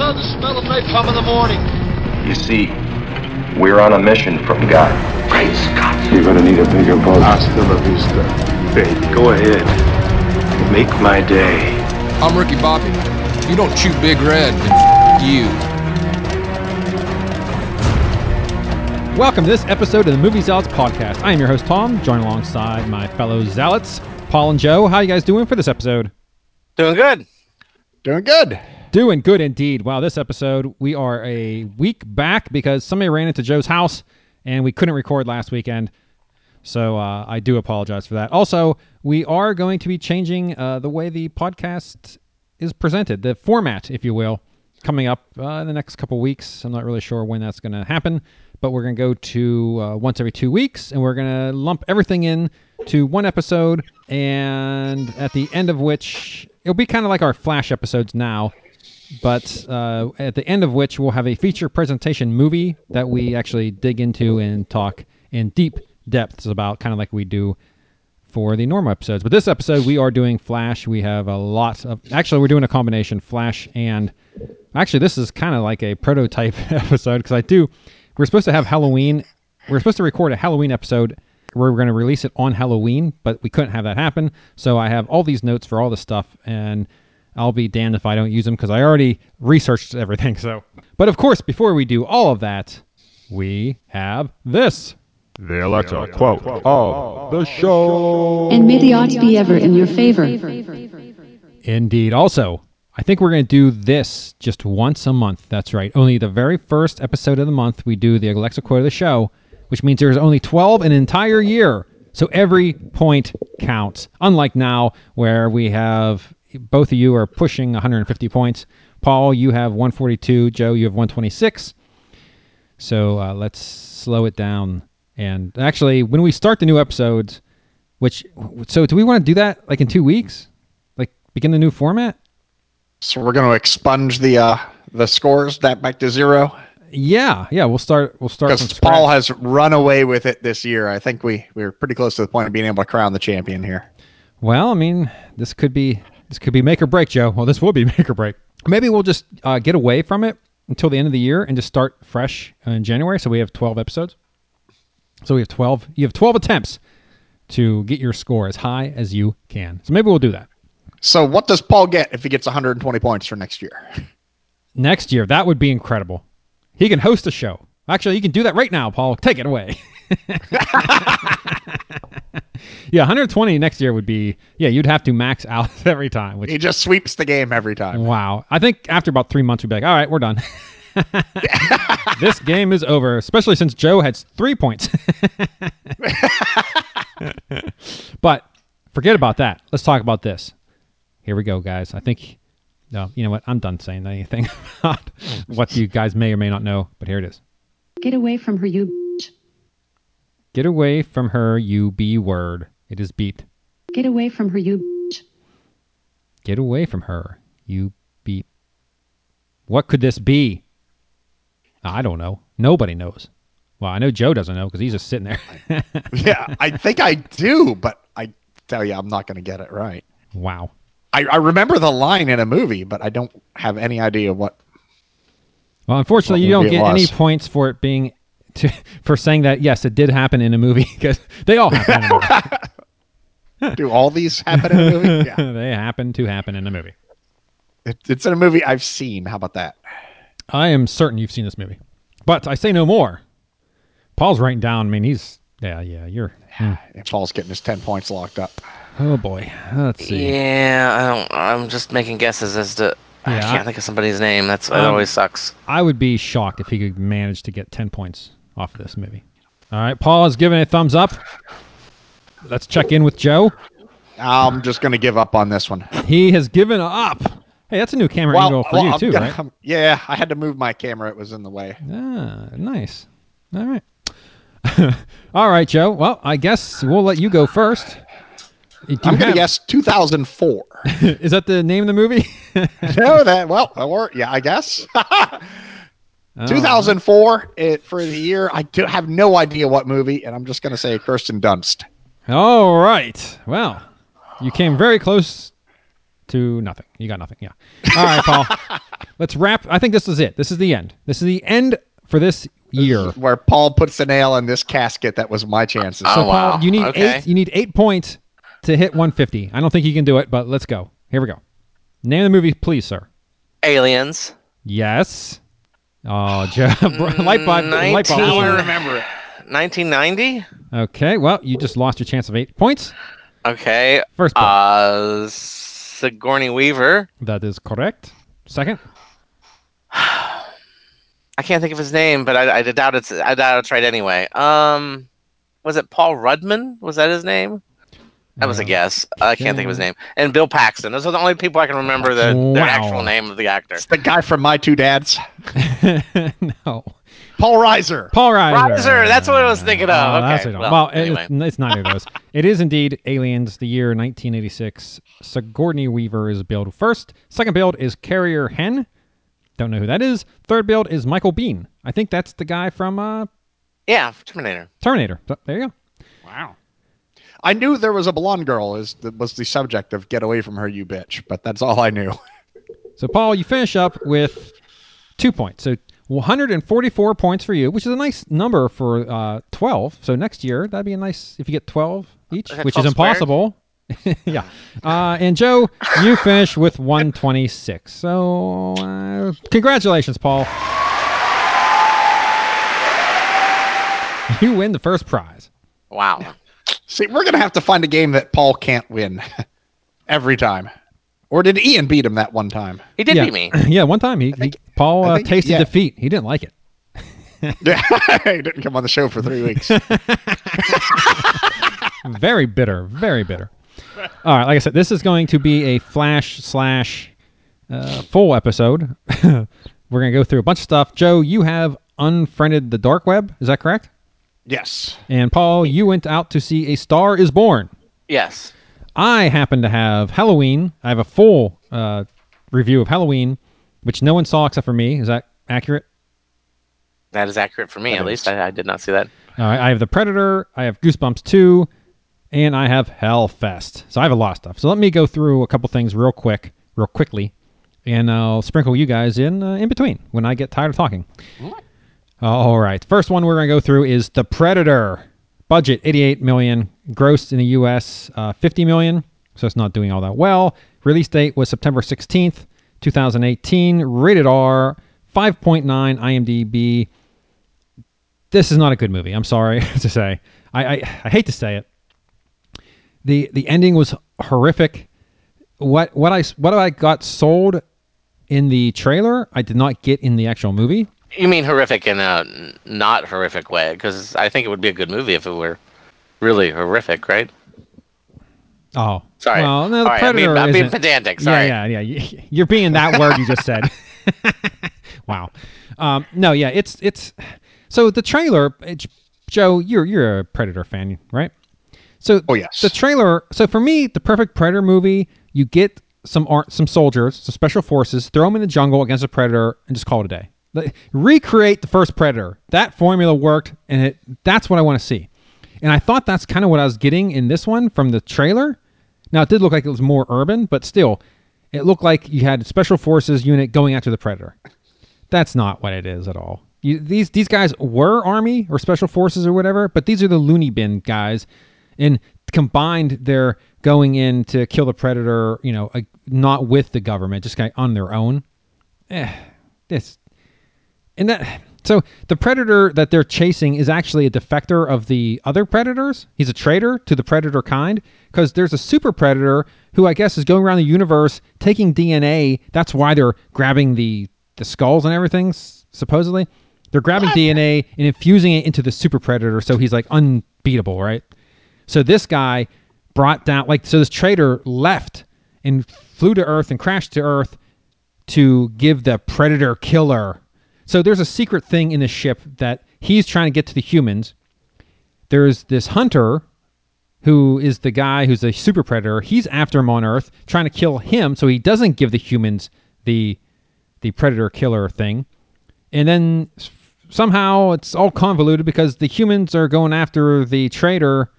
love the smell of napalm in the morning. You see, we're on a mission from God. Great Scott. You're gonna need a bigger boat. Hasta la vista, baby. Go ahead. Make my day. I'm Ricky Bobby. If you don't chew Big Red, then you. Welcome to this episode of the Movie Zealots podcast. I am your host Tom, joined alongside my fellow zealots, Paul and Joe. How are you guys doing for this episode? Doing good. Doing good. Doing good indeed. Wow, this episode we are a week back because somebody ran into Joe's house and we couldn't record last weekend. So uh, I do apologize for that. Also, we are going to be changing uh, the way the podcast is presented, the format, if you will, coming up uh, in the next couple weeks. I'm not really sure when that's going to happen, but we're going to go to uh, once every two weeks, and we're going to lump everything in to one episode, and at the end of which it'll be kind of like our flash episodes now. But uh, at the end of which we'll have a feature presentation movie that we actually dig into and talk in deep depths about, kind of like we do for the normal episodes. But this episode, we are doing Flash. We have a lot of. Actually, we're doing a combination Flash and. Actually, this is kind of like a prototype episode because I do. We're supposed to have Halloween. We're supposed to record a Halloween episode where we're going to release it on Halloween, but we couldn't have that happen. So I have all these notes for all the stuff, and I'll be damned if I don't use them because I already researched everything. So, but of course, before we do all of that, we have this. The Alexa quote of the show. And may the odds be ever in your favor. Indeed. Also, I think we're going to do this just once a month. That's right. Only the very first episode of the month, we do the Alexa quote of the show, which means there's only 12 an entire year. So every point counts. Unlike now, where we have both of you are pushing 150 points. Paul, you have 142. Joe, you have 126. So uh, let's slow it down. And actually, when we start the new episodes, which, so do we want to do that like in two weeks? Like begin the new format? So we're going to expunge the uh, the scores that back to zero Yeah, yeah. We'll start. We'll start. because Paul has run away with it this year. I think we we were pretty close to the point of being able to crown the champion here. Well, I mean, this could be this could be make or break, Joe. Well, this will be make or break. Maybe we'll just uh, get away from it until the end of the year and just start fresh in January. So we have twelve episodes. So we have twelve. You have twelve attempts to get your score as high as you can. So maybe we'll do that So what does Paul get if he gets 120 points for next year? next year. That would be incredible. He can host a show. Actually, you can do that right now, Paul. Take it away. yeah, 120 next year would be. Yeah, you'd have to max out every time, which He just sweeps the game every time. Wow. I think after about three months, we'd be like, all right, we're done. this game is over, especially since Joe had three points. but forget about that. Let's talk about this. Here we go, guys. I think, no, you know what? I'm done saying anything about what you guys may or may not know, but here it is. Get away from her, you. Bitch. Get away from her, you B word. It is beat. Get away from her, you. bitch. Get away from her, you beat. What could this be? I don't know. Nobody knows. Well, I know Joe doesn't know because he's just sitting there. yeah, I think I do, but I tell you, I'm not going to get it right. wow. I, I remember the line in a movie, but I don't have any idea what. Well, unfortunately, What you don't get any points for it being to, for saying that. Yes, it did happen in a movie because they all happen. In a movie. Do all these happen in a movie? Yeah, they happen to happen in a movie. it, it's in a movie I've seen. How about that? I am certain you've seen this movie, but I say no more. Paul's writing down. I mean, he's yeah, yeah. You're hmm. And Paul's getting his 10 points locked up. oh boy. Let's see. Yeah, I don't. I'm just making guesses as to. I can't I- think of somebody's name. That's that Um, always sucks. I would be shocked if he could manage to get 10 points off of this movie. All right, Paul has given a thumbs up. Let's check in with Joe. I'm just going to give up on this one. He has given up. Hey, that's a new camera angle for well, you I'm too, gonna- right? I'm- yeah, I had to move my camera. It was in the way. Ah, nice. All right. All right, Joe. Well, I guess we'll let you go first. You I'm going to guess 2004. Is that the name of the movie? no, that, well, or, yeah, I guess. Oh. 2004 it, for the year. I do have no idea what movie, and I'm just going to say Kirsten Dunst. All right. Well, you came very close to nothing. You got nothing. Yeah. All right, Paul. let's wrap. I think this is it. This is the end. This is the end for this year. Where Paul puts the nail in this casket, that was my chances. Oh, So wow. Paul, you need Okay. eight. You need eight points to hit 150. I don't think you can do it, but let's go. Here we go. Name the movie, please, sir. Aliens. Yes. Oh, Joe, light bulb. Light bulb. Nineteen- remember it. 1990. Okay, well, you just lost your chance of eight points. Okay. First point. Uh, Sigourney Weaver. that is correct. Second. I can't think of his name, but I, I doubt it's I doubt it's right anyway. Um, was it Paul Rudman? Was that his name? That was a Uh, guess. I can't think of his name. And Bill Paxton. Those are the only people I can remember the, Wow. their actual name of the actor. It's the guy from My Two Dads, no. Paul Reiser. Paul Reiser. Reiser, that's what I was thinking of. That's Okay, well, Well, anyway. it's, it's neither of those. It is indeed Aliens, the year 1986. Sigourney Weaver is billed first. Second build is Carrie Henn. Don't know who that is. Third build is Michael Biehn. I think that's the guy from uh, Yeah, Terminator. Terminator. So, there you go. Wow. I knew there was a blonde girl is that was the subject of "Get Away from Her, You Bitch," but that's all I knew. So, Paul, you finish up with two points. So, 144 points for you, which is a nice number for uh, 12. So, next year, that'd be a nice if you get 12 each, Is that which is 12 squared? impossible. yeah. Uh, and Joe, you finish with 126. So, uh, congratulations, Paul. You win the first prize. Wow. See, we're gonna have to find a game that Paul can't win every time. Or did Ian beat him that one time? He did yeah. beat me. yeah, one time he, he Paul I uh, think- tasted yeah. defeat. He didn't like it. yeah, he didn't come on the show for three weeks. very bitter, very bitter. All right, like I said, this is going to be a flash slash uh, full episode. We're gonna go through a bunch of stuff. Joe, you have unfriended the dark web. Is that correct? Yes. And Paul, you went out to see A Star Is Born. Yes. I happen to have Halloween. I have a full uh, review of Halloween, which no one saw except for me. Is that accurate? That is accurate for me, at least. I, I did not see that. All right, I have The Predator, I have Goosebumps 2, and I have Hellfest. So I have a lot of stuff. So let me go through a couple things real quick, real quickly, and I'll sprinkle you guys in uh, in between when I get tired of talking. All right, first one we're going to go through is The Predator. Budget 88 million, grossed in the US uh, 50 million, so it's not doing all that well. Release date was September 16th, 2018. Rated R, 5.9 IMDb this is not a good movie. I'm sorry to say. I, I I hate to say it. the The ending was horrific. What what I what I got sold in the trailer, I did not get in the actual movie. You mean horrific in a not horrific way? Because I think it would be a good movie if it were really horrific, right? Oh, Sorry. Well, no, the All right, I'm being- I'm being pedantic, sorry. Yeah, yeah, yeah. You- You're being that word you just said. wow. Um, no, yeah, it's it's. So the trailer, it, Joe, you're you're a Predator fan, right? So Oh, yes. the trailer. So for me, the perfect Predator movie, you get some art, some soldiers, some special forces, throw them in the jungle against a predator, and just call it a day. Recreate the first Predator. That formula worked, and it that's what I want to see. And I thought that's kind of what I was getting in this one from the trailer. Now it did look like it was more urban, but still, it looked like you had special forces unit going after the predator. That's not what it is at all. You, these these guys were army or special forces or whatever, but these are the loony bin guys, and combined they're going in to kill the predator. You know, uh, not with the government, just kind of on their own. Eh, this and that so the predator that they're chasing is actually a defector of the other predators. He's a traitor to the predator kind because there's a super predator who I guess is going around the universe taking DNA. That's why they're grabbing the the skulls and everything. Supposedly, they're grabbing DNA and infusing it into the super predator, so he's like unbeatable, right? So this guy brought down like so this traitor left and flew to Earth and crashed to Earth to give the predator killer. So there's a secret thing in the ship that he's trying to get to the humans. There's this hunter who is the guy who's a super predator. He's after him on Earth, trying to kill him so he doesn't give the humans the the predator killer thing. And then somehow it's all convoluted because the humans are going after the traitor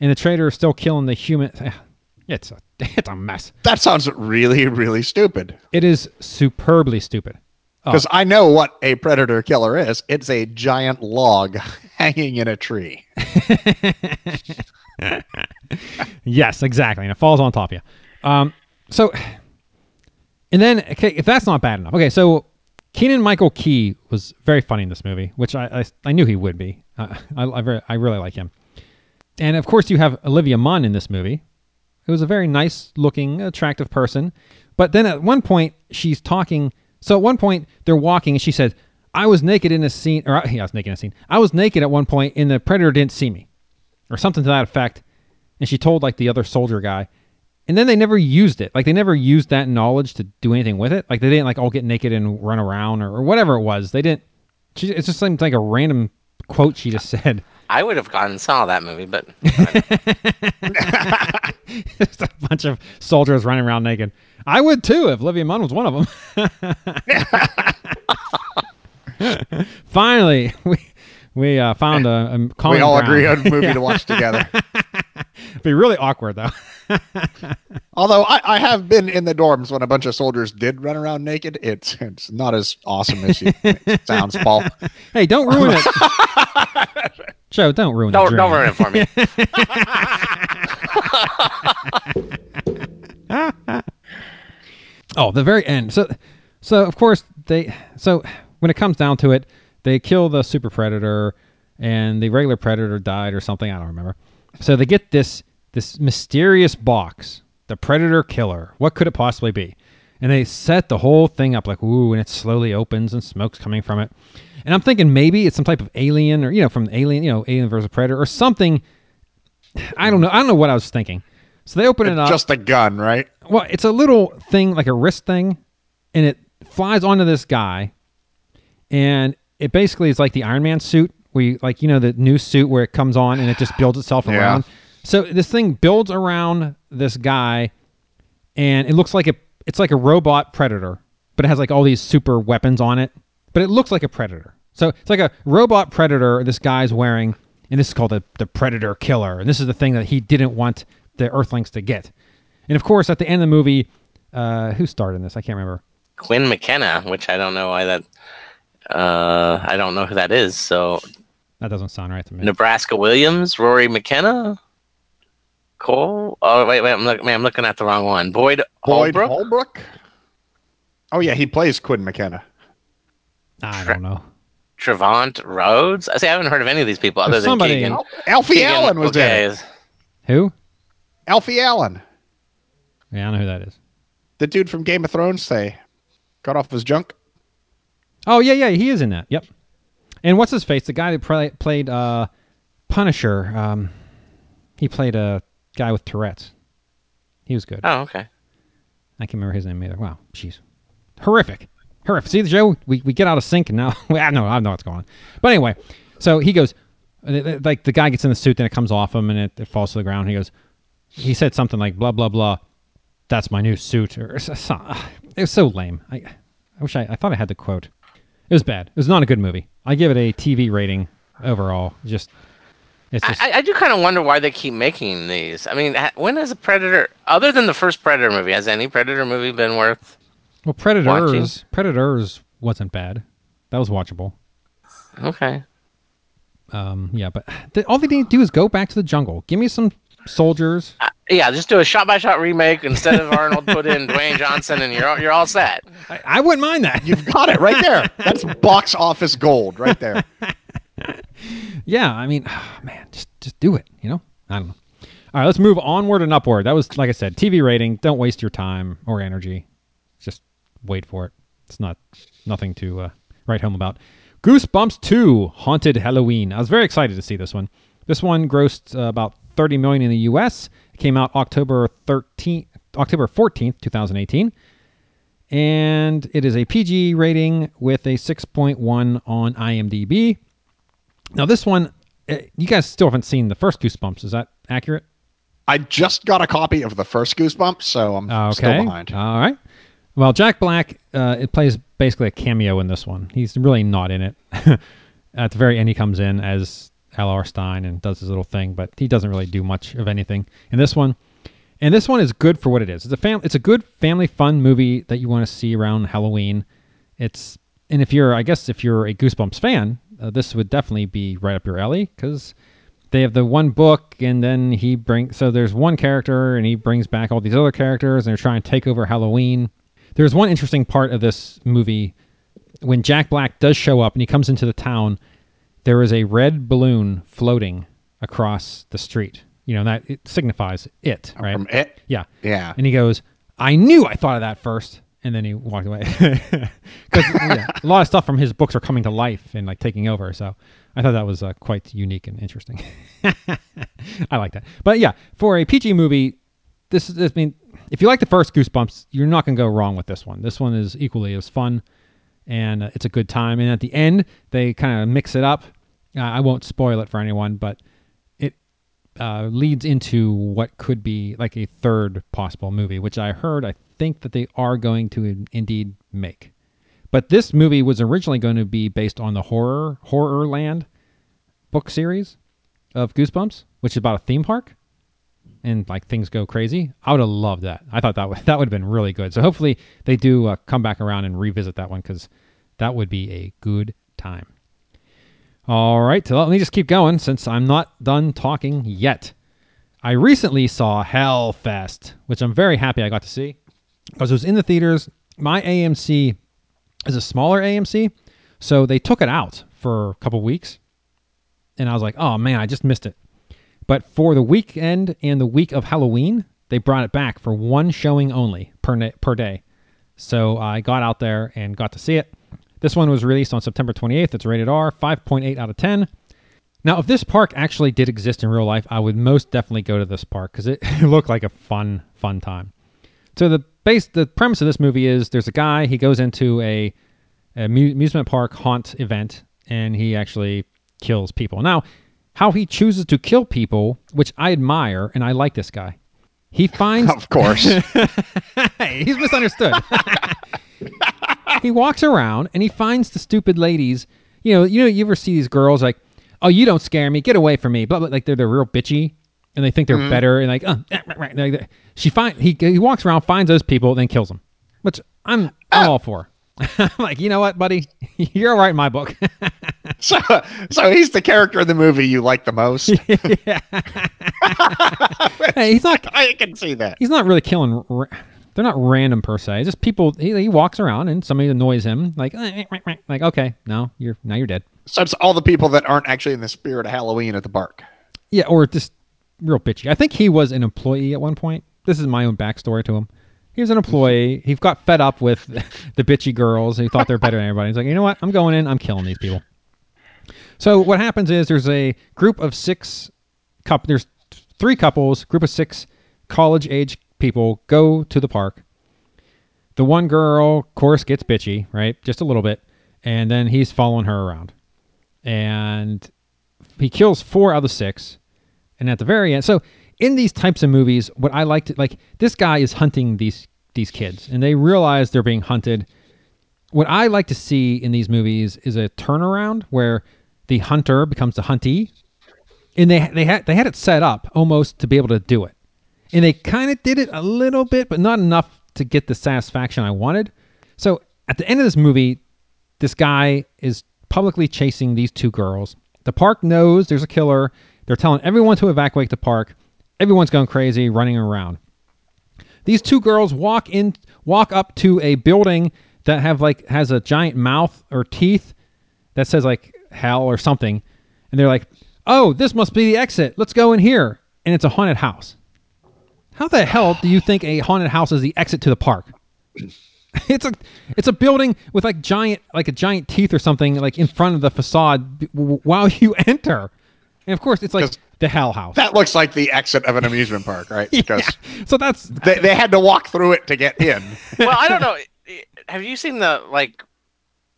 and the traitor is still killing the human. Ah, it's a it's a mess. That sounds really, really stupid. It is superbly stupid. Oh. Because I know what a predator killer is. It's a giant log hanging in a tree. Yes, exactly. And it falls on top of you. Um, so, and then, okay, if that's not bad enough. Okay, so Keenan Michael Key was very funny in this movie, which I I, I knew he would be. Uh, I I, very, I really like him. And of course, you have Olivia Munn in this movie, who was a very nice looking, attractive person. But then at one point, she's talking. So at one point, they're walking, and she said, I was naked in a scene, or yeah, I was naked in a scene. I was naked at one point, and the predator didn't see me, or something to that effect. And she told like the other soldier guy, and then they never used it. Like they never used that knowledge to do anything with it. Like they didn't like all get naked and run around or, or whatever it was. They didn't. She, it's just like, like a random quote she just said. I would have gone and saw that movie, but just a bunch of soldiers running around naked. I would too if Olivia Munn was one of them. Finally, we we uh, found a, a common we all ground. agree on a movie to watch together. It'd be really awkward though. Although I, I have been in the dorms when a bunch of soldiers did run around naked. It's it's not as awesome as you, it sounds, Paul. hey, don't ruin it. Joe, don't ruin don't the don't ruin it for me. Oh, the very end. So, so of course they. So when it comes down to it, they kill the super predator, and the regular predator died or something. I don't remember. So they get this this mysterious box, the predator killer. What could it possibly be? And they set the whole thing up like ooh, and it slowly opens and smoke's coming from it. And I'm thinking maybe it's some type of alien or you know from the Alien, you know, Alien versus Predator or something. I don't know. I don't know what I was thinking. So they open it up. Just a gun, right? Well, it's a little thing, like a wrist thing, and it flies onto this guy, and it basically is like the Iron Man suit, where you, like you know the new suit where it comes on and it just builds itself Yeah. around. So this thing builds around this guy, and it looks like a it's like a robot predator, but it has like all these super weapons on it, but it looks like a predator. So it's like a robot predator this guy's wearing, and this is called the the predator killer, and this is the thing that he didn't want the Earthlings to get. And of course, at the end of the movie, uh, who starred in this? I can't remember. Quinn McKenna, which I don't know why that. Uh, I don't know who that is. So That doesn't sound right to me. Nebraska Williams, Rory McKenna, Cole. Oh wait, wait, I'm, look, man, I'm looking at the wrong one. Boyd, Boyd Holbrook. Holbrook. Oh yeah, he plays Quinn McKenna. I don't know. Trevante Rhodes. I see. I haven't heard of any of these people other There's than somebody- Keegan. Alfie Keegan- Allen was okay. in. Who? Alfie Allen, Yeah, I know who that is. the dude from Game of Thrones, say, got off his junk. Oh yeah, yeah, he is in that. Yep. And what's his face? The guy that play, played uh, Punisher. Um, he played a guy with Tourette's. He was good. Oh, okay. I can't remember his name either. Wow, jeez, horrific, horrific. See, the show? we, we get out of sync, and now I know I know what's going on. But anyway, so he goes, uh, like the guy gets in the suit, then it comes off him, and it, it falls to the ground. He goes, he said something like blah blah blah. That's my new suit, or it was so lame. I, I wish I, I thought I had the quote. It was bad. It was not a good movie. I give it a TV rating overall. Just it's just I, I do kind of wonder why they keep making these. I mean, when has a Predator, other than the first Predator movie, has any Predator movie been worth? well, Predators. watching. Predators wasn't bad. That was watchable. Okay. Um, yeah, but th- all they need to do is go back to the jungle. Give me some soldiers. Uh, yeah, just do a shot-by-shot remake instead of Arnold. put in Dwayne Johnson, and you're all- you're all set. I, I wouldn't mind that. You've got it right there. That's box office gold right there. yeah, I mean, man, just just do it. You know, I don't know. All right, let's move onward and upward. That was like I said, TV rating. Don't waste your time or energy. Just wait for it. It's not nothing to uh, write home about. Goosebumps 2: Haunted Halloween. I was very excited to see this one. This one grossed uh, about 30 million in the U.S. It came out October 13th, October 14th, 2018, and it is a PG rating with a 6.1 on IMDb. Now, this one, uh, you guys still haven't seen the first Goosebumps. Is that accurate? I just got a copy of the first Goosebumps, so I'm Okay. still behind. All right. Well, Jack Black, uh, it plays basically a cameo in this one. He's really not in it. At the very end, he comes in as L.R. Stein and does his little thing, but he doesn't really do much of anything in this one. And this one is good for what it is. It's a fam- It's a good family fun movie that you want to see around Halloween. It's and if you're, I guess, if you're a Goosebumps fan, uh, this would definitely be right up your alley because they have the one book and then he brings so there's one character and he brings back all these other characters and they're trying to take over Halloween. There's one interesting part of this movie when Jack Black does show up and he comes into the town. There is a red balloon floating across the street. You know that it signifies it, right? From it. Yeah. Yeah. And he goes, I knew I thought of that first. And then he walked away. Because yeah, a lot of stuff from his books are coming to life and like taking over. So I thought that was uh, quite unique and interesting. I like that. But yeah, for a PG movie, this is, I mean, if you like the first Goosebumps, you're not going to go wrong with this one. This one is equally as fun and uh, it's a good time. And at the end, they kind of mix it up. I won't spoil it for anyone, but it uh, leads into what could be like a third possible movie, which I heard, I think that they are going to in- indeed make. But this movie was originally going to be based on the horror Horror Land book series of Goosebumps, which is about a theme park and like things go crazy. I would have loved that. I thought that would that would have been really good. So hopefully they do uh, come back around and revisit that one because that would be a good time. All right, let me just keep going since I'm not done talking yet. I recently saw Hellfest, which I'm very happy I got to see because it was in the theaters. My AMC is a smaller AMC, so they took it out for a couple weeks, and I was like, "Oh man, I just missed it." But for the weekend and the week of Halloween, they brought it back for one showing only per na- per day. So I got out there and got to see it. This one was released on September 28th. It's rated R, 5.8 out of 10. Now, if this park actually did exist in real life, I would most definitely go to this park because it, it looked like a fun, fun time. So the base, the premise of this movie is there's a guy. He goes into a, a amusement park haunt event, and he actually kills people. Now, how he chooses to kill people, which I admire, and I like this guy. He finds Of course. hey, he's misunderstood. He walks around and he finds the stupid ladies. You know, you know, you ever see these girls like, "Oh, you don't scare me, get away from me," blah. Like they're they're real bitchy, and they think they're better. And like, uh, eh, right, right. Like, she find he he walks around, finds those people, then kills them. Which I'm I'm all for. I'm like, you know what, buddy, you're all right in my book. so, so he's the character in the movie you like the most. hey, he's not I can see that. he's not really killing. They're not random per se. Just people. He, he walks around and somebody annoys him. Like, eh, eh, eh, like okay, no, you're now you're dead. So it's all the people that aren't actually in the spirit of Halloween at the park. Yeah, or just real bitchy. I think he was an employee at one point. This is my own backstory to him. He was an employee. He got fed up with the bitchy girls. He thought they're better than everybody. He's like, you know what? I'm going in. I'm killing these people. So what happens is there's a group of six couple. There's three couples, group of six college age people go to the park. The one girl, of course, gets bitchy, right? Just a little bit, and then he's following her around, and he kills four out of six. And at the very end, so in these types of movies, what I like to like, this guy is hunting these these kids, and they realize they're being hunted. What I like to see in these movies is a turnaround where the hunter becomes the huntee, and they they had they had it set up almost to be able to do it, and they kind of did it a little bit, but not enough to get the satisfaction I wanted. So at the end of this movie, this guy is publicly chasing these two girls. The park knows there's a killer. They're telling everyone to evacuate the park. Everyone's going crazy, running around. These two girls walk in, walk up to a building that have like has a giant mouth or teeth that says like hell or something, and they're like, "Oh, this must be the exit. Let's go in here." And it's a haunted house. How the hell do you think a haunted house is the exit to the park? it's a it's a building with like giant like a giant teeth or something like in front of the facade while you enter. And of course, it's like the Hell House. That looks like the exit of an amusement park, right? Because So that's they, they had to walk through it to get in. well, I don't know. Have you seen the like?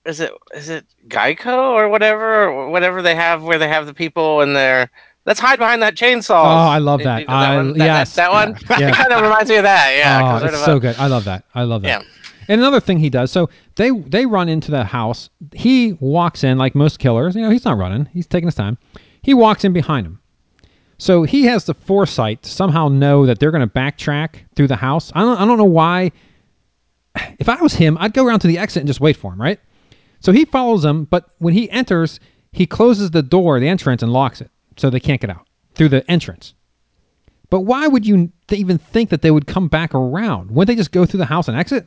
Is it is it Geico or whatever or whatever they have where they have the people and they're let's hide behind that chainsaw. Oh, I love that. I- one? That, yes. that, that one. Yeah. It kind of reminds me of that. Yeah, oh, it's of so good. I love that. I love that. Yeah. And another thing he does, so they they run into the house. He walks in like most killers. You know, he's not running. He's taking his time. He walks in behind him. So he has the foresight to somehow know that they're going to backtrack through the house. I don't, I don't know why. If I was him, I'd go around to the exit and just wait for him, right? So he follows them, but when he enters, he closes the door, the entrance, and locks it so they can't get out through the entrance. But why would you th- even think that they would come back around? Wouldn't they just go through the house and exit?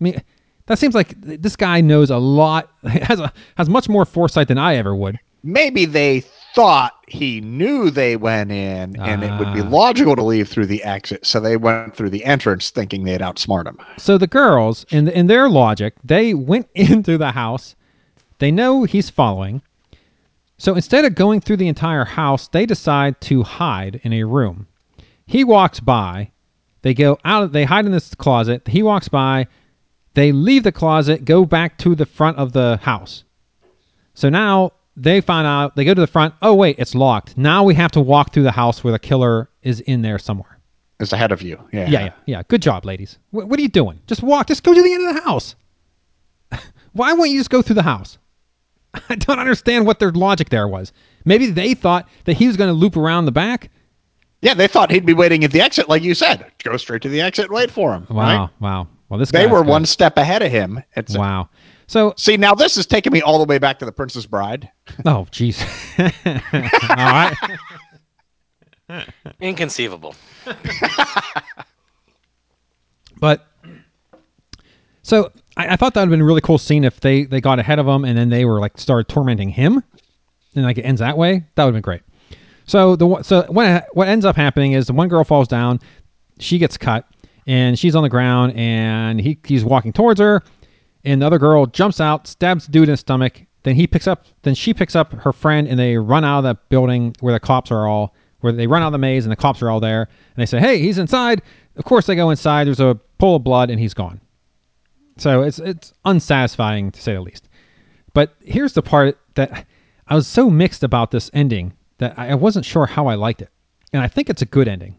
I mean, that seems like th- this guy knows a lot, has a, has much more foresight than I ever would. Maybe they thought he knew they went in and it would be Ah. logical to leave through the exit. So they went through the entrance thinking they'd outsmart him. So the girls, in in their logic, they went into the house. They know he's following. So instead of going through the entire house, they decide to hide in a room. He walks by. They go out. They hide in this closet. He walks by. They leave the closet, go back to the front of the house. So now they find out. They go to the front. Oh wait, it's locked. Now we have to walk through the house where the killer is in there somewhere. It's ahead of you. Yeah. Yeah, yeah, yeah. Good job, ladies. Wh- what are you doing? Just walk. Just go to the end of the house. Why won't you just go through the house? I don't understand what their logic there was. Maybe they thought that he was going to loop around the back. Yeah, they thought he'd be waiting at the exit, like you said. Go straight to the exit, and wait for him. Wow, right? wow. Well, this They guy's were good. one step ahead of him. It's Wow. So, See, now this is taking me all the way back to the Princess Bride. oh, jeez. All right. Inconceivable. But so I, I thought that would have been a really cool scene if they they got ahead of him and then they were like started tormenting him, and like it ends that way. That would have been great. So the so what what ends up happening is the one girl falls down, she gets cut, and she's on the ground, and he he's walking towards her, and the other girl jumps out, stabs the dude in the stomach. Then he picks up, then she picks up her friend, and they run out of the building where the cops are all, where they run out of the maze, and the cops are all there, and they say, "Hey, he's inside." Of course, they go inside. There's a pool of blood, and he's gone. So it's it's unsatisfying to say the least. But here's the part that I was so mixed about this ending that I wasn't sure how I liked it, and I think it's a good ending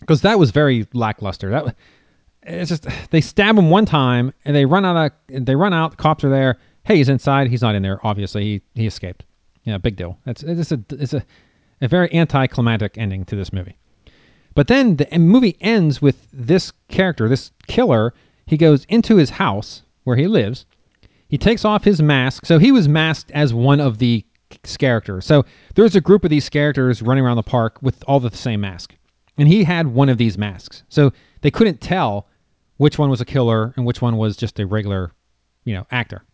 because that was very lackluster. That it's just they stab him one time and they run out of they run out. The cops are there. Hey, he's inside. He's not in there. Obviously, he he escaped. Yeah, big deal. It's it's a it's a a very anticlimactic ending to this movie. But then the movie ends with this character, this killer. He goes into his house where he lives. He takes off his mask. So he was masked as one of the characters. So there's a group of these characters running around the park with all the same mask. And he had one of these masks. So they couldn't tell which one was a killer and which one was just a regular, you know, actor.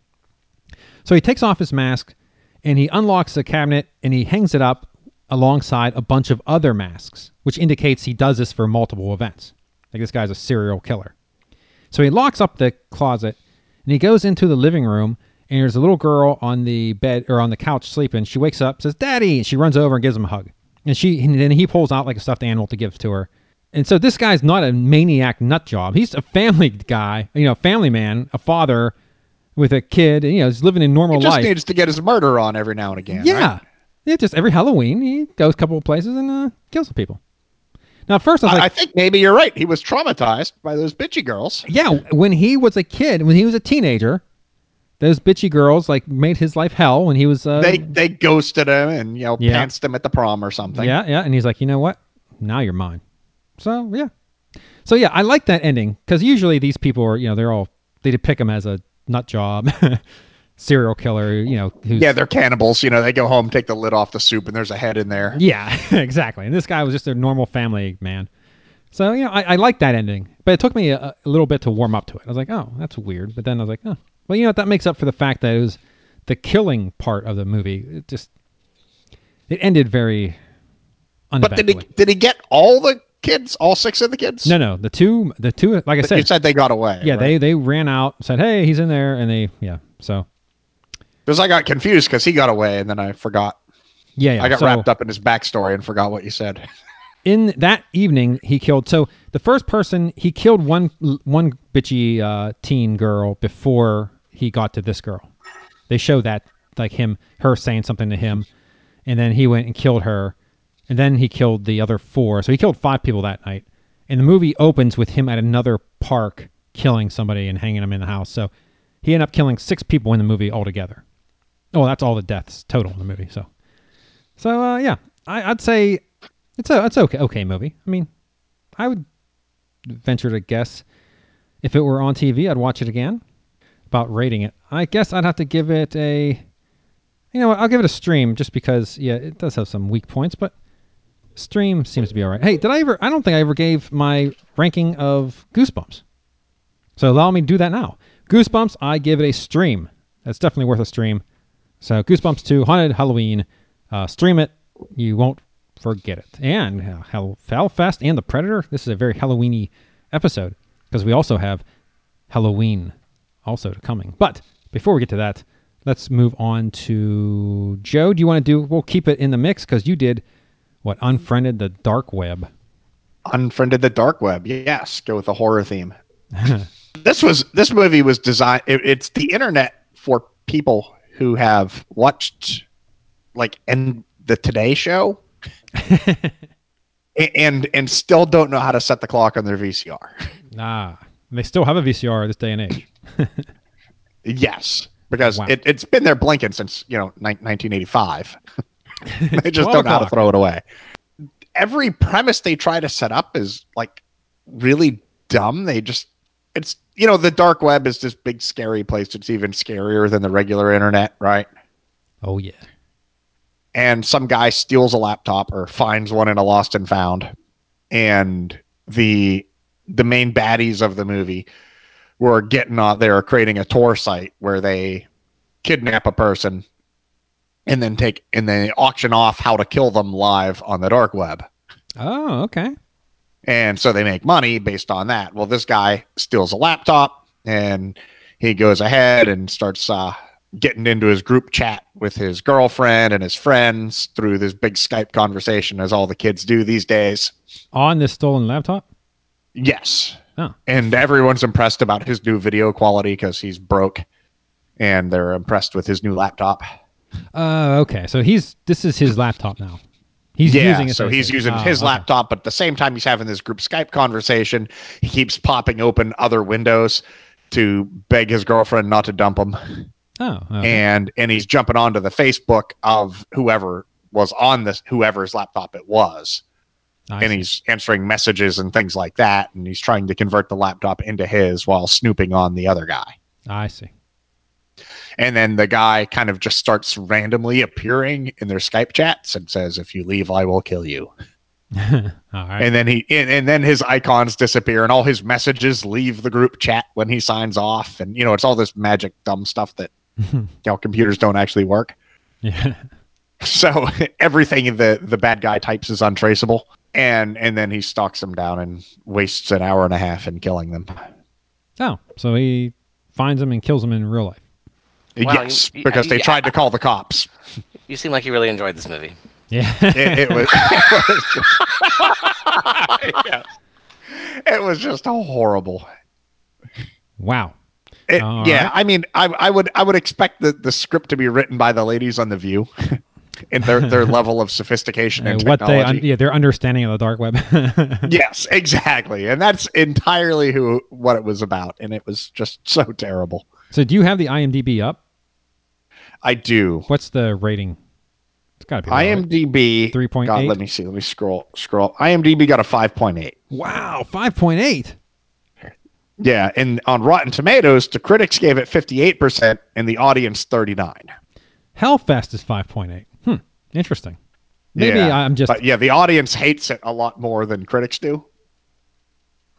So he takes off his mask and he unlocks the cabinet and he hangs it up alongside a bunch of other masks, which indicates he does this for multiple events. Like this guy's a serial killer. So he locks up the closet and he goes into the living room and there's a little girl on the bed or on the couch sleeping. She wakes up, says, Daddy, and she runs over and gives him a hug. And she and then he pulls out like a stuffed animal to give to her. And so this guy's not a maniac nut job. He's a family guy, you know, family man, a father with a kid, and you know, he's living a normal He just life. needs to get his murder on every now and again. Yeah. right? Yeah, just every Halloween he goes a couple of places and uh, kills some people. Now, first I like, I think maybe you're right. He was traumatized by those bitchy girls. yeah, when he was a kid, when he was a teenager, those bitchy girls like made his life hell when he was. Uh, They they ghosted him and you know Yeah. pantsed him at the prom or something. yeah, yeah, and he's like, you know what? Now you're mine. So yeah, so yeah, I like that ending because usually these people are, you know, they're all they depict him as a nut job, serial killer, you know, who's Yeah, they're cannibals. You know, they go home, take the lid off the soup, and there's a head in there. Yeah, exactly. And this guy was just a normal family man. So, you know, I, I like that ending. But it took me a, a little bit to warm up to it. I was like, oh, that's weird. But then I was like, oh. Well, you know what? That makes up for the fact that it was the killing part of the movie. It just, it ended very But did he did he get all the kids, all six of the kids? No, no. The two, the two, like I But said, you said they got away. yeah, they, they ran out, said, hey, he's in there. And they, yeah. So, because I got confused because he got away and then I forgot. yeah, yeah. I got so, wrapped up in his backstory and forgot what you said. in that evening he killed so the first person he killed one one bitchy uh, teen girl before he got to this girl they show that like him her saying something to him and then he went and killed her and then he killed the other four so he killed five people that night and the movie opens with him at another park killing somebody and hanging them in the house so he ended up killing six people in the movie altogether oh that's all the deaths total in the movie so so uh, yeah I, i'd say It's a it's okay okay movie. I mean, I would venture to guess if it were on TV, I'd watch it again. About rating it, I guess I'd have to give it a. You know what? I'll give it a stream just because yeah, it does have some weak points, but stream seems to be all right. Hey, did I ever? I don't think I ever gave my ranking of Goosebumps. So allow me to do that now. Goosebumps, I give it a stream. That's definitely worth a stream. So Goosebumps 2, Haunted Halloween, uh, stream it. You won't forget it. And uh, Hell, Hellfest and The Predator. This is a very Halloweeny episode because we also have Halloween also coming. But before we get to that, let's move on to Joe. Do you want to do? We'll keep it in the mix because you did what unfriended the dark web. Unfriended the dark web. Yes, go with the horror theme. this was this movie was designed. It, it's the internet for people who have watched like and the Today Show, and and still don't know how to set the clock on their VCR. Ah, they still have a VCR this day and age. Yes, because Wow. it, it's been there blinking since you know ni- 1985. they just don't know how to throw it away. Every premise they try to set up is like really dumb. They just it's you know the dark web is this big scary place. It's even scarier than the regular internet, right? Oh yeah. and some guy steals a laptop or finds one in a lost and found and the the main baddies of the movie were getting out there creating a Tor site where they kidnap a person and then take and then auction off how to kill them live on the dark web Oh, okay. And so they make money based on that. Well, this guy steals a laptop and he goes ahead and starts uh, getting into his group chat with his girlfriend and his friends through this big Skype conversation, as all the kids do these days. On this stolen laptop. Yes. Oh. And everyone's impressed about his new video quality because he's broke and they're impressed with his new laptop. Uh, okay. So he's this is his laptop now. He's yeah, using so he's using Oh, his okay. laptop, but at the same time he's having this group Skype conversation, he keeps popping open other windows to beg his girlfriend not to dump him, Oh, okay. and and he's jumping onto the Facebook of whoever was on this whoever's laptop it was, I and he's answering messages and things like that, and he's trying to convert the laptop into his while snooping on the other guy. I see. And then the guy kind of just starts randomly appearing in their Skype chats and says, "If you leave, I will kill you." All right. and then he and, and then his icons disappear and all his messages leave the group chat when he signs off and you know it's all this magic dumb stuff that you know computers don't actually work yeah. so everything the the bad guy types is untraceable and and then he stalks them down and wastes an hour and a half in killing them Oh, so he finds him and kills him in real life. Wow, yes you- you- because they yeah. tried to call the cops You seem like you really enjoyed this movie. Yeah. it, it was it was just, Yes. it was just horrible wow. It- yeah, right. I mean, I, I would I would expect the, the script to be written by the ladies on the View, and their their level of sophistication and what they technology. un- yeah their understanding of the dark web. yes, exactly, and that's entirely who what it was about, and it was just so terrible. so do you have the IMDb up? I do. What's the rating? It's got to be low? IMDb 3.8? God, let me see. Let me scroll scroll. IMDb got a five point eight. Wow, five point eight. Yeah, and on Rotten Tomatoes, the critics gave it fifty eight percent, and the audience thirty nine. Hellfest is five point eight. Hmm. Interesting. Maybe yeah, I'm just. But yeah, the audience hates it a lot more than critics do.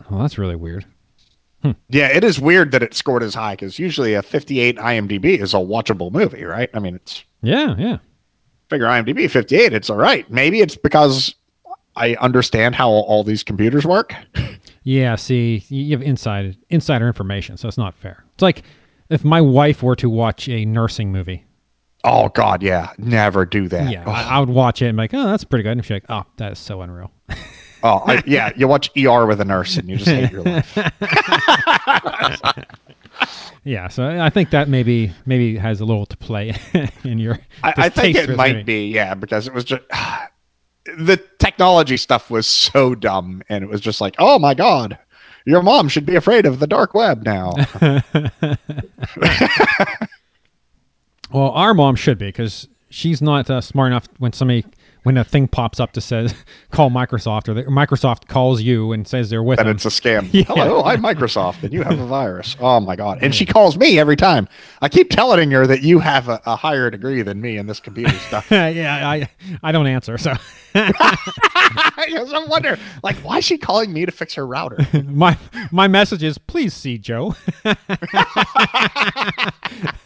Well, that's really weird. Yeah, it is weird that it scored as high because usually a 58 IMDb is a watchable movie, right? I mean, it's Yeah, yeah. figure IMDb 58, it's all right. Maybe it's because I understand how all these computers work. Yeah, see, you have inside insider information, so it's not fair. It's like if my wife were to watch a nursing movie. Oh God, yeah, never do that. Yeah, oh, I, I would watch it and be like, oh, that's pretty good. And she's like, oh, that is so unreal. oh, I- yeah, you watch ER with a nurse and you just hate your life. Yeah, so I think that maybe maybe has a little to play in your. I, I think it might movie. be, yeah, because it was just the technology stuff was so dumb, and it was just like, oh my God, your mom should be afraid of the dark web now. Well, our mom should be because she's not uh, smart enough when somebody when a thing pops up that says call Microsoft or the, Microsoft calls you and says they're with And them. it's a scam. Yeah. Hello, I'm Microsoft, and you have a virus. Oh my god! And she calls me every time. I keep telling her that you have a, a higher degree than me in this computer stuff. yeah, I I don't answer. So I wonder, like, why is she calling me to fix her router? my my message is please see Joe.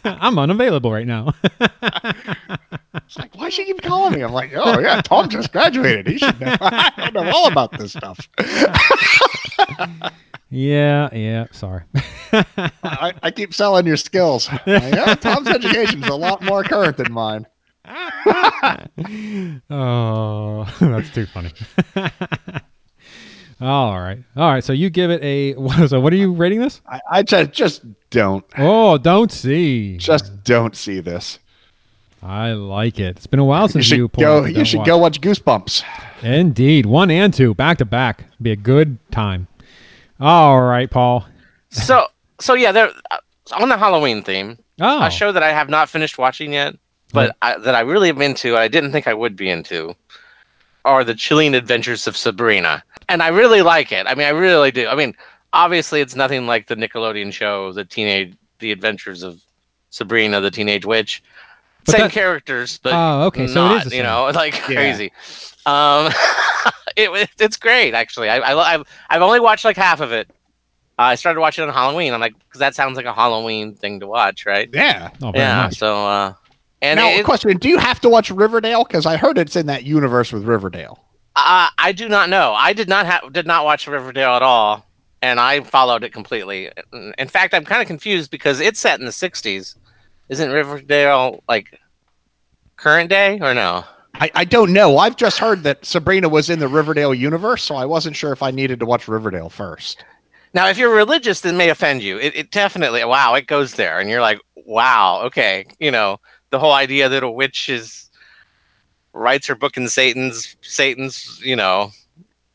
I'm unavailable right now. It's like, why should she keep calling me? I'm like, oh yeah, Tom just graduated. He should know. I know all about this stuff. yeah, yeah. Sorry. I, I keep selling your skills. Like, yeah, Tom's education is a lot more current than mine. Oh, that's too funny. All right, all right. So you give it a. So what are you rating this? I, I just just don't Oh, don't see. just don't see this. I like it. It's been a while since should you, pulled go. up You should Watch. go watch Goosebumps. Indeed, one and two, back to back. Be a good time. All right, Paul. So so yeah, they're uh, on the Halloween theme. Oh, A show that I have not finished watching yet, but I, that I really am into. I didn't think I would be into. Are the Chilling Adventures of Sabrina, and I really like it. I mean, I really do. I mean, obviously, it's nothing like the Nickelodeon show, the teenage, the Adventures of Sabrina, the Teenage Witch. But same that- characters, but Oh, okay, so it not, is the you know, like Yeah. crazy. Um, it, it- it's great actually. I, I I've I've only watched like half of it. I started watching it on Halloween. I'm like, because that sounds like a Halloween thing to watch, right? Yeah. oh, very yeah. much. So, uh, and now, it, question: Do you have to watch Riverdale? Because I heard it's in that universe with Riverdale. uh, I do not know. I did not have did not watch Riverdale at all, and I followed it completely. In fact, I'm kind of confused because it's set in the '60s. Isn't Riverdale like current day or no? I, I don't know. I've just heard that Sabrina was in the Riverdale universe, so I wasn't sure if I needed to watch Riverdale first. Now, if you're religious, it may offend you. It, it definitely, wow, it goes there, and you're like, wow, okay, you know, the whole idea that a witch is writes her book in Satan's Satan's, you know,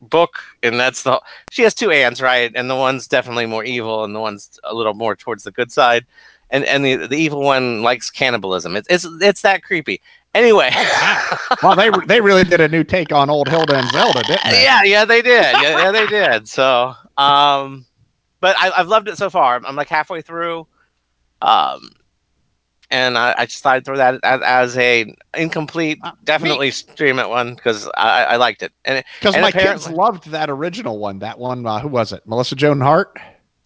book, and that's the she has two aunts, right? And the one's definitely more evil, and the one's a little more towards the good side, and and the the evil one likes cannibalism. It's it's it's that creepy. Anyway, Well, they they really did a new take on old Hilda and Zelda, didn't they? yeah, yeah, they did. Yeah, yeah, they did. So, um, but I, I've loved it so far. I'm like halfway through, um, and I, I just thought I'd throw that as, as a incomplete, Uh, definitely stream it one because I, I liked it. And Because my kids loved that original one. That one, uh, who was it? Melissa Joan Hart.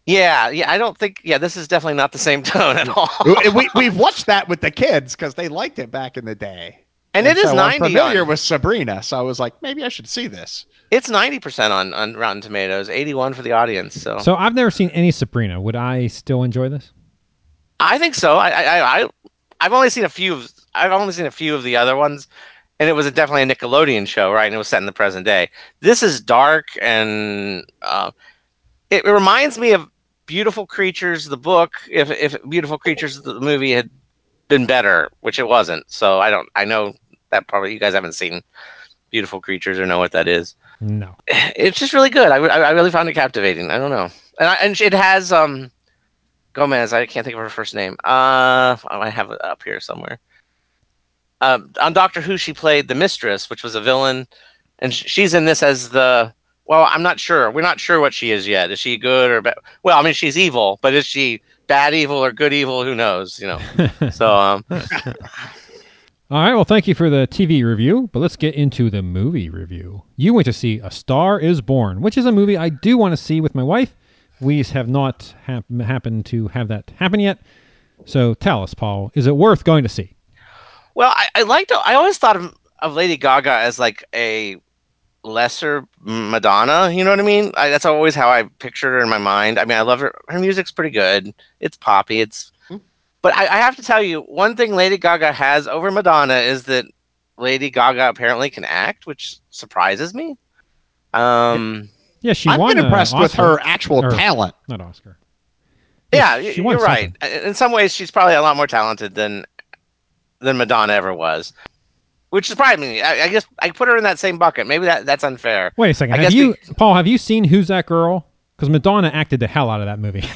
Yeah, yeah, I don't think yeah, this is definitely not the same tone at all. we, we we've watched that with the kids because they liked it back in the day. and it is so I'm ninety. familiar On, with Sabrina, so I was like, maybe I should see this. it's ninety percent on on Rotten Tomatoes, eighty one for the audience. So, So I've never seen any Sabrina. Would I still enjoy this? I think so. I, I, I, I've only seen a few. Of, I've only seen a few of the other ones, and it was a, definitely a Nickelodeon show, right? And it was set in the present day. This is dark, and uh, it, it reminds me of Beautiful Creatures, the book. If if Beautiful Creatures, the movie had been better, which it wasn't. So I don't. I know that probably you guys haven't seen Beautiful Creatures or know what that is No. it's just really good. I, I, really found it captivating. I don't know, and, I, and it has um Gomez. I can't think of her first name. Uh, I have it up here somewhere. Um, on Doctor Who, she played the Mistress, which was a villain, and she's in this as the. Well, I'm not sure. We're not sure what she is yet. Is she good or bad? Well, I mean, she's evil, but is she bad evil or good evil? Who knows? You know. so um, All right. Well, thank you for the TV review, but let's get into the movie review. You went to see A Star Is Born, which is a movie I do want to see with my wife. We have not hap- happened to have that happen yet. So tell us, Paul, is it worth going to see? Well, I, I liked. I always thought of, of Lady Gaga as like a lesser Madonna. You know what I mean? I, that's always how I pictured her in my mind. I mean, I love her. Her music's pretty good. It's poppy. It's. But I, I have to tell you, one thing Lady Gaga has over Madonna is that Lady Gaga apparently can act, which surprises me. Um. Yeah, she I've won been a impressed with her actual Or- talent. Not Oscar. Yeah, Yes, y- she won you're right. something. In some ways, she's probably a lot more talented than than Madonna ever was, which surprised me. I, I guess I put her in that same bucket. Maybe that that's unfair. Wait a second. I Have guess you, Paul? Have you seen Who's That Girl? Because Madonna acted the hell out of that movie.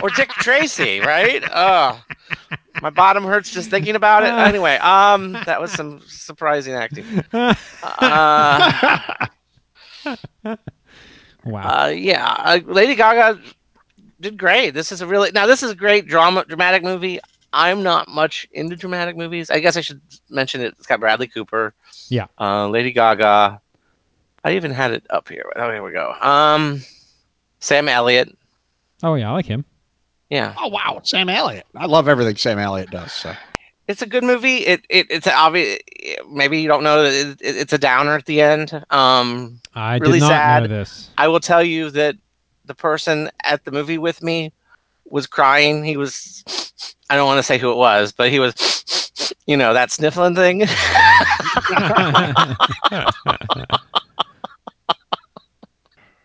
or Dick Tracy, right? Uh, My bottom hurts just thinking about it. Anyway, um, that was some surprising acting. Uh, Wow. uh, yeah, uh, Lady Gaga did great. This is a really now. This is a great drama, dramatic movie. I'm not much into dramatic movies. I guess I should mention it. It's got Bradley Cooper. Yeah. Uh, Lady Gaga. I even had it up here. Oh, here we go. Um, Sam Elliott. oh yeah, I like him. Yeah, Oh wow, Sam Elliott. I love everything Sam Elliott does. So. it's a good movie. It, it it's obvious. Maybe you don't know that it, it, it's a downer at the end. Um, I Really did not know this. I will tell you that the person at the movie with me was crying. He was. I don't want to say who it was, but he was. You know that sniffling thing.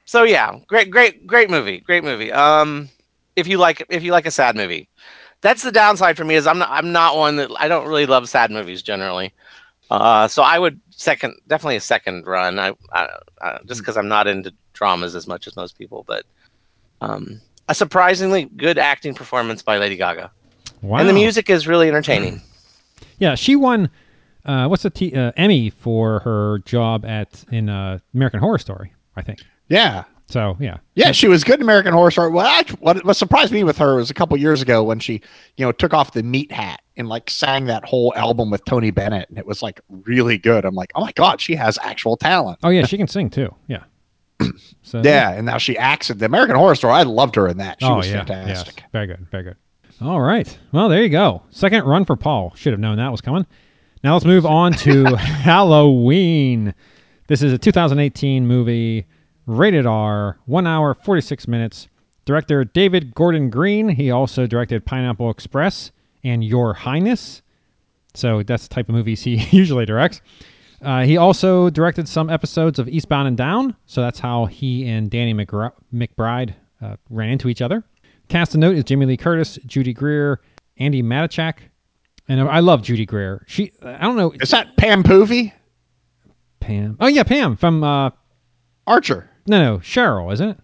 so yeah, great, great, great movie. Great movie. Um, if you like, if you like a sad movie, that's the downside for me. Is I'm not, I'm not one that I don't really love sad movies generally. Uh, so I would second, definitely a second run. I, I, I just because I'm not into dramas as much as most people, but um, a surprisingly good acting performance by Lady Gaga, wow. and the music is really entertaining. Yeah, she won. Uh, what's the t- uh, Emmy for her job at in uh, American Horror Story? I think. Yeah, So yeah. Yeah, she was good in American Horror Story. Well, actually, what, what surprised me with her was a couple years ago when she, you know, took off the meat hat and like sang that whole album with Tony Bennett, and it was like really good. I'm like, oh my god, she has actual talent. Oh yeah, she can sing too. Yeah. So Yeah, and now she acts in the American Horror Story. I loved her in that. She oh was yeah. fantastic. Yes. Very good. Very good. All right. Well, there you go. Second run for Paul. Should have known that was coming. Now let's move on to Halloween. This is a 2018 movie, rated R, one hour 46 minutes. Director David Gordon Green. He also directed Pineapple Express and Your Highness. So that's the type of movies he usually directs. Uh, he also directed some episodes of Eastbound and Down. So that's how he and Danny McGr- McBride uh, ran into each other. Cast a note is Jamie Lee Curtis, Judy Greer, Andi Matichak, and I love Judy Greer. She, I don't know, Is that Pam Poovey? Pam. Oh yeah, Pam from uh, Archer. no, no, Cheryl, isn't it?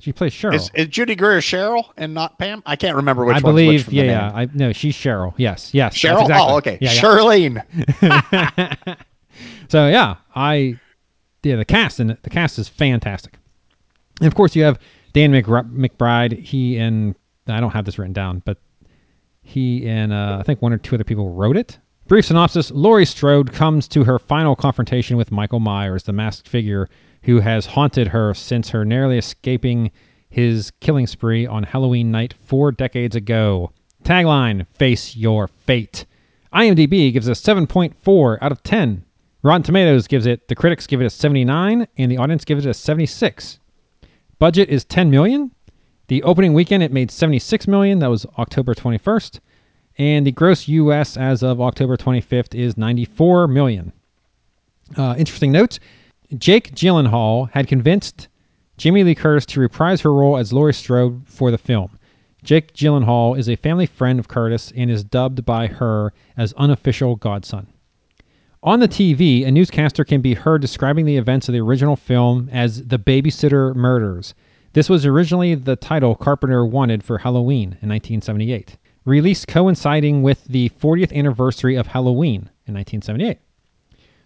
She plays Cheryl. Is, is Judy Greer Cheryl and not Pam? I can't remember which I one's which believe, yeah, yeah. I no, she's Cheryl. Yes, yes. Cheryl. exactly- Oh, okay. Yeah, yeah. Charlene. So yeah, I yeah the cast and the cast is fantastic. And of course you have Dan McR- McBride. He and I don't have this written down, but he and uh, I think one or two other people wrote it. Brief synopsis: Laurie Strode comes to her final confrontation with Michael Myers, the masked figure who has haunted her since her narrowly escaping his killing spree on Halloween night four decades ago. Tagline: Face your fate. IMDb gives a 7.4 out of 10. Rotten Tomatoes gives it, the critics give it a 79, and the audience gives it a 76. Budget is 10 million. The opening weekend it made 76 million. That was October 21st. And the gross US as of October 25th is 94 million. Uh, interesting note Jake Gyllenhaal had convinced Jamie Lee Curtis to reprise her role as Laurie Strode for the film. Jake Gyllenhaal is a family friend of Curtis and is dubbed by her as unofficial godson. On the TV, a newscaster can be heard describing the events of the original film as the Babysitter Murders. This was originally the title Carpenter wanted for Halloween in 1978, released coinciding with the 40th anniversary of Halloween in 1978.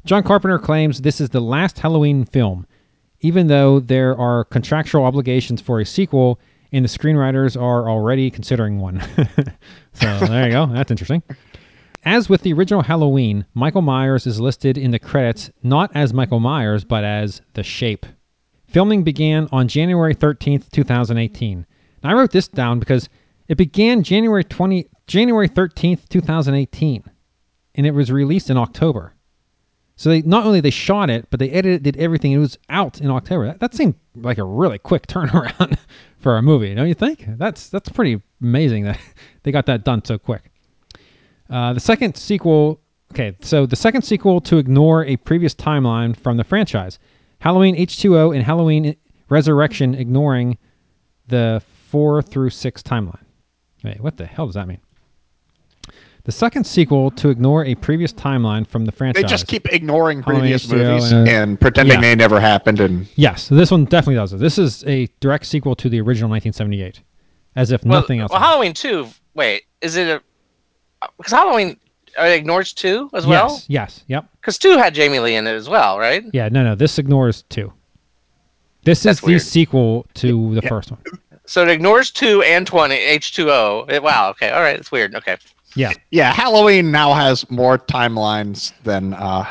John Carpenter claims this is the last Halloween film, even though there are contractual obligations for a sequel and the screenwriters are already considering one. so there you go. That's interesting. As with the original Halloween, Michael Myers is listed in the credits not as Michael Myers, but as The Shape. Filming began on January 13th, 2018. Now, I wrote this down because it began January 20 January 13th, 2018, and it was released in October. So they not only they shot it, but they edited did everything. It was out in October. That, that seemed like a really quick turnaround for a movie, don't you think? That's that's pretty amazing that they got that done so quick. Uh, the second sequel, okay, so the second sequel to ignore a previous timeline from the franchise, Halloween H2O and Halloween Resurrection, ignoring the four through six timeline. Wait, what the hell does that mean? The second sequel to ignore a previous timeline from the franchise. They just keep ignoring Halloween previous HBO movies and, uh, and pretending yeah. they never happened. And Yes, so this one definitely does it. This is a direct sequel to the original 1978, as if Well, nothing else. Well, happened. Halloween two. Wait, is it a because Halloween uh, ignores two as well. Yes. Yes. Yep. Because two had Jamie Lee in it as well, right? Yeah. No. No. This ignores two. This That's is the sequel to the first one. So it ignores two and twenty H two O. Wow. Okay. All right. It's weird. Okay. Yeah. Yeah, Halloween now has more timelines than uh,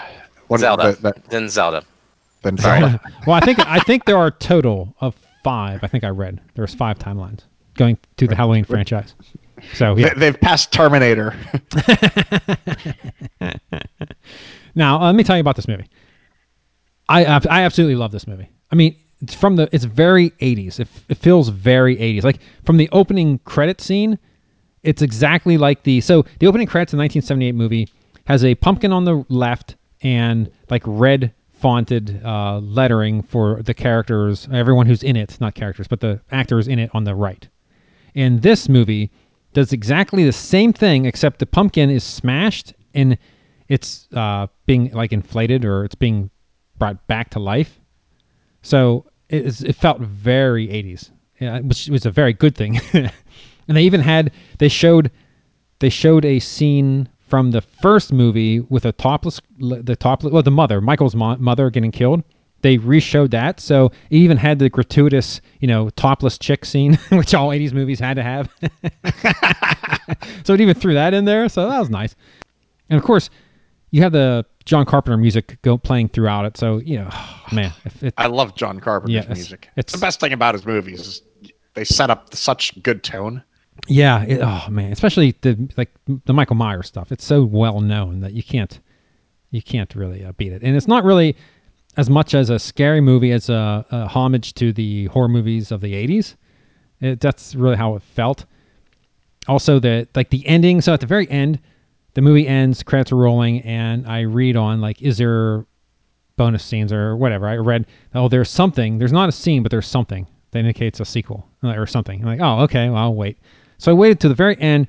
what Zelda. the- the- Then Zelda. than Zelda. well, I think I think there are a total of five. I think I read there's five timelines going to the Halloween franchise. So yeah. They, they've passed Terminator. Now, uh, let me tell you about this movie. I I absolutely love this movie. I mean, it's from the it's very 80s. It, it feels very 80s. Like from the opening credit scene, it's exactly like the so the opening credits in the 1978 movie has a pumpkin on the left and like red fonted uh, lettering for the characters, everyone who's in it, not characters, but the actors in it on the right. In this movie does exactly the same thing, except the pumpkin is smashed and it's uh, being like inflated or it's being brought back to life. So it, is- it felt very 80s, yeah, which was a very good thing. and they even had they showed they showed a scene from the first movie with a topless the topless well the mother Michael's mo- mother getting killed. They re-showed that, so it even had the gratuitous, you know, topless chick scene, which all '80s movies had to have. so it even threw that in there, so that was nice. And of course, you have the John Carpenter music go playing throughout it. So you know, man, if it, I love John Carpenter's Yeah, it's- music. it's- the best thing about his movies is they set up such good tone. yeah, it, oh man, especially the like the Michael Myers stuff. It's so well known that you can't you can't really uh, beat it. And it's not really as much as a scary movie as a, a homage to the horror movies of the '80s. It, that's really how it felt. Also, the like the ending. So at the very end, the movie ends, credits are rolling, and I read on like, is there bonus scenes or whatever? I read, oh, there's something. There's not a scene, but there's something that indicates a sequel uh, or something. I'm like, oh, okay, well, I'll wait. So I waited to the very end,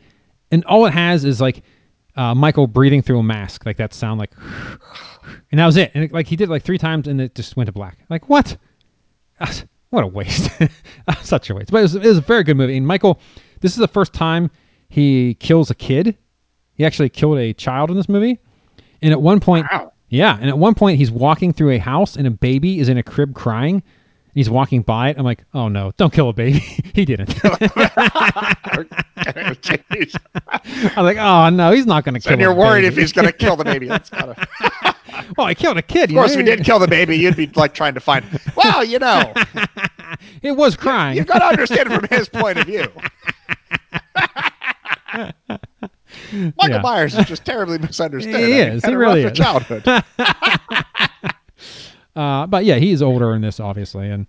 and all it has is like uh, Michael breathing through a mask, like that sound, like, and that was it. And it, like he did like three times, and it just went to black. Like what? What a waste! Such a waste. But it was, it was a very good movie. And Michael, this is the first time he kills a kid. He actually killed a child in this movie. And at one point, yeah, and at one point he's walking through a house and a baby is in a crib crying. And he's walking by it. I'm like, oh no, don't kill a baby. he didn't. I'm like, oh no, he's not going to kill. and you're worried if he's going to kill the baby. That's of. well, I killed a kid. Of course, if he did kill the baby, you'd be like trying to find. Well, you know, It was crying. you've got to understand it from his point of view. Michael Yeah. Myers is just terribly misunderstood. He I is. He really is. Childhood. Uh, but yeah, he's older in this, obviously, and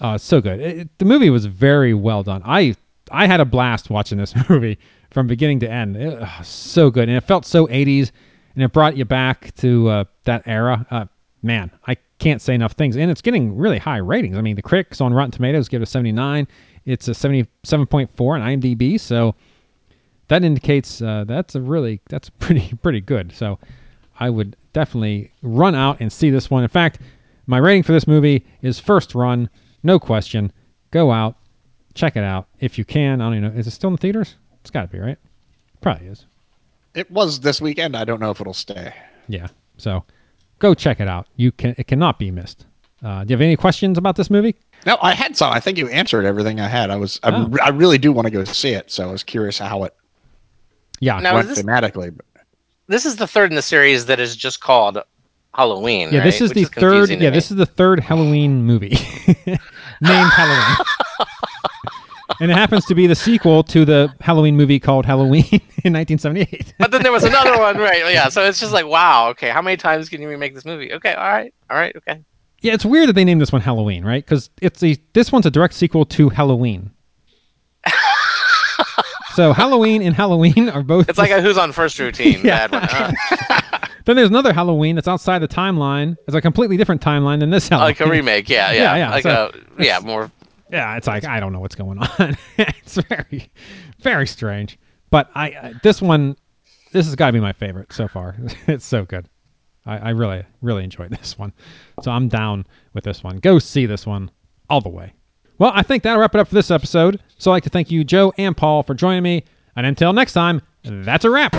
uh, so good. It, it- the movie was very well done. I I had a blast watching this movie from beginning to end. It, uh, so good, and it felt so 80s, and it brought you back to uh, that era. Uh, man, I can't say enough things, and it's getting really high ratings. I mean, the critics on Rotten Tomatoes give it a 79. It's a 77.4 on IMDb, so that indicates uh, that's a really that's pretty pretty good. So I would definitely run out and see this one. In fact, my rating for this movie is first run, no question. Go out, check it out if you can. I don't even know. Is it still in the theaters? It's got to be right. Probably is. It was this weekend. I don't know if it'll stay. Yeah. So go check it out. You can. It cannot be missed. Uh, do you have any questions about this movie? No, I had some. I think you answered everything I had. I was. I, Oh. I really do want to go see it. So I was curious how it Yeah. Now, went is this, thematically. But this is the third in the series that is just called Halloween. yeah. This right? is Which the third. Yeah. This is the third Halloween movie named Halloween. And it happens to be the sequel to the Halloween movie called Halloween in 1978. But then there was another one, right? Yeah. So it's just like, wow. Okay, how many times can you remake this movie? Okay, all right, all right, okay. Yeah, it's weird that they named this one Halloween, right? Because it's a this one's a direct sequel to Halloween. so Halloween and Halloween are both. It's like a Who's on First Routine. Yeah. Bad one. Then there's another Halloween that's outside the timeline. It's a completely different timeline than this Halloween. like a remake. Yeah, yeah, Yeah, yeah, Like so a yeah, more. Yeah, it's like I don't know what's going on. it's very, very strange. But I I- this one, this has got to be my favorite so far. it's so good. I, I really, really enjoyed this one. So I'm down with this one. Go see this one all the way. Well, I think that'll wrap it up for this episode. So I'd like to thank you, Joe and Paul, for joining me. And until next time, that's a wrap.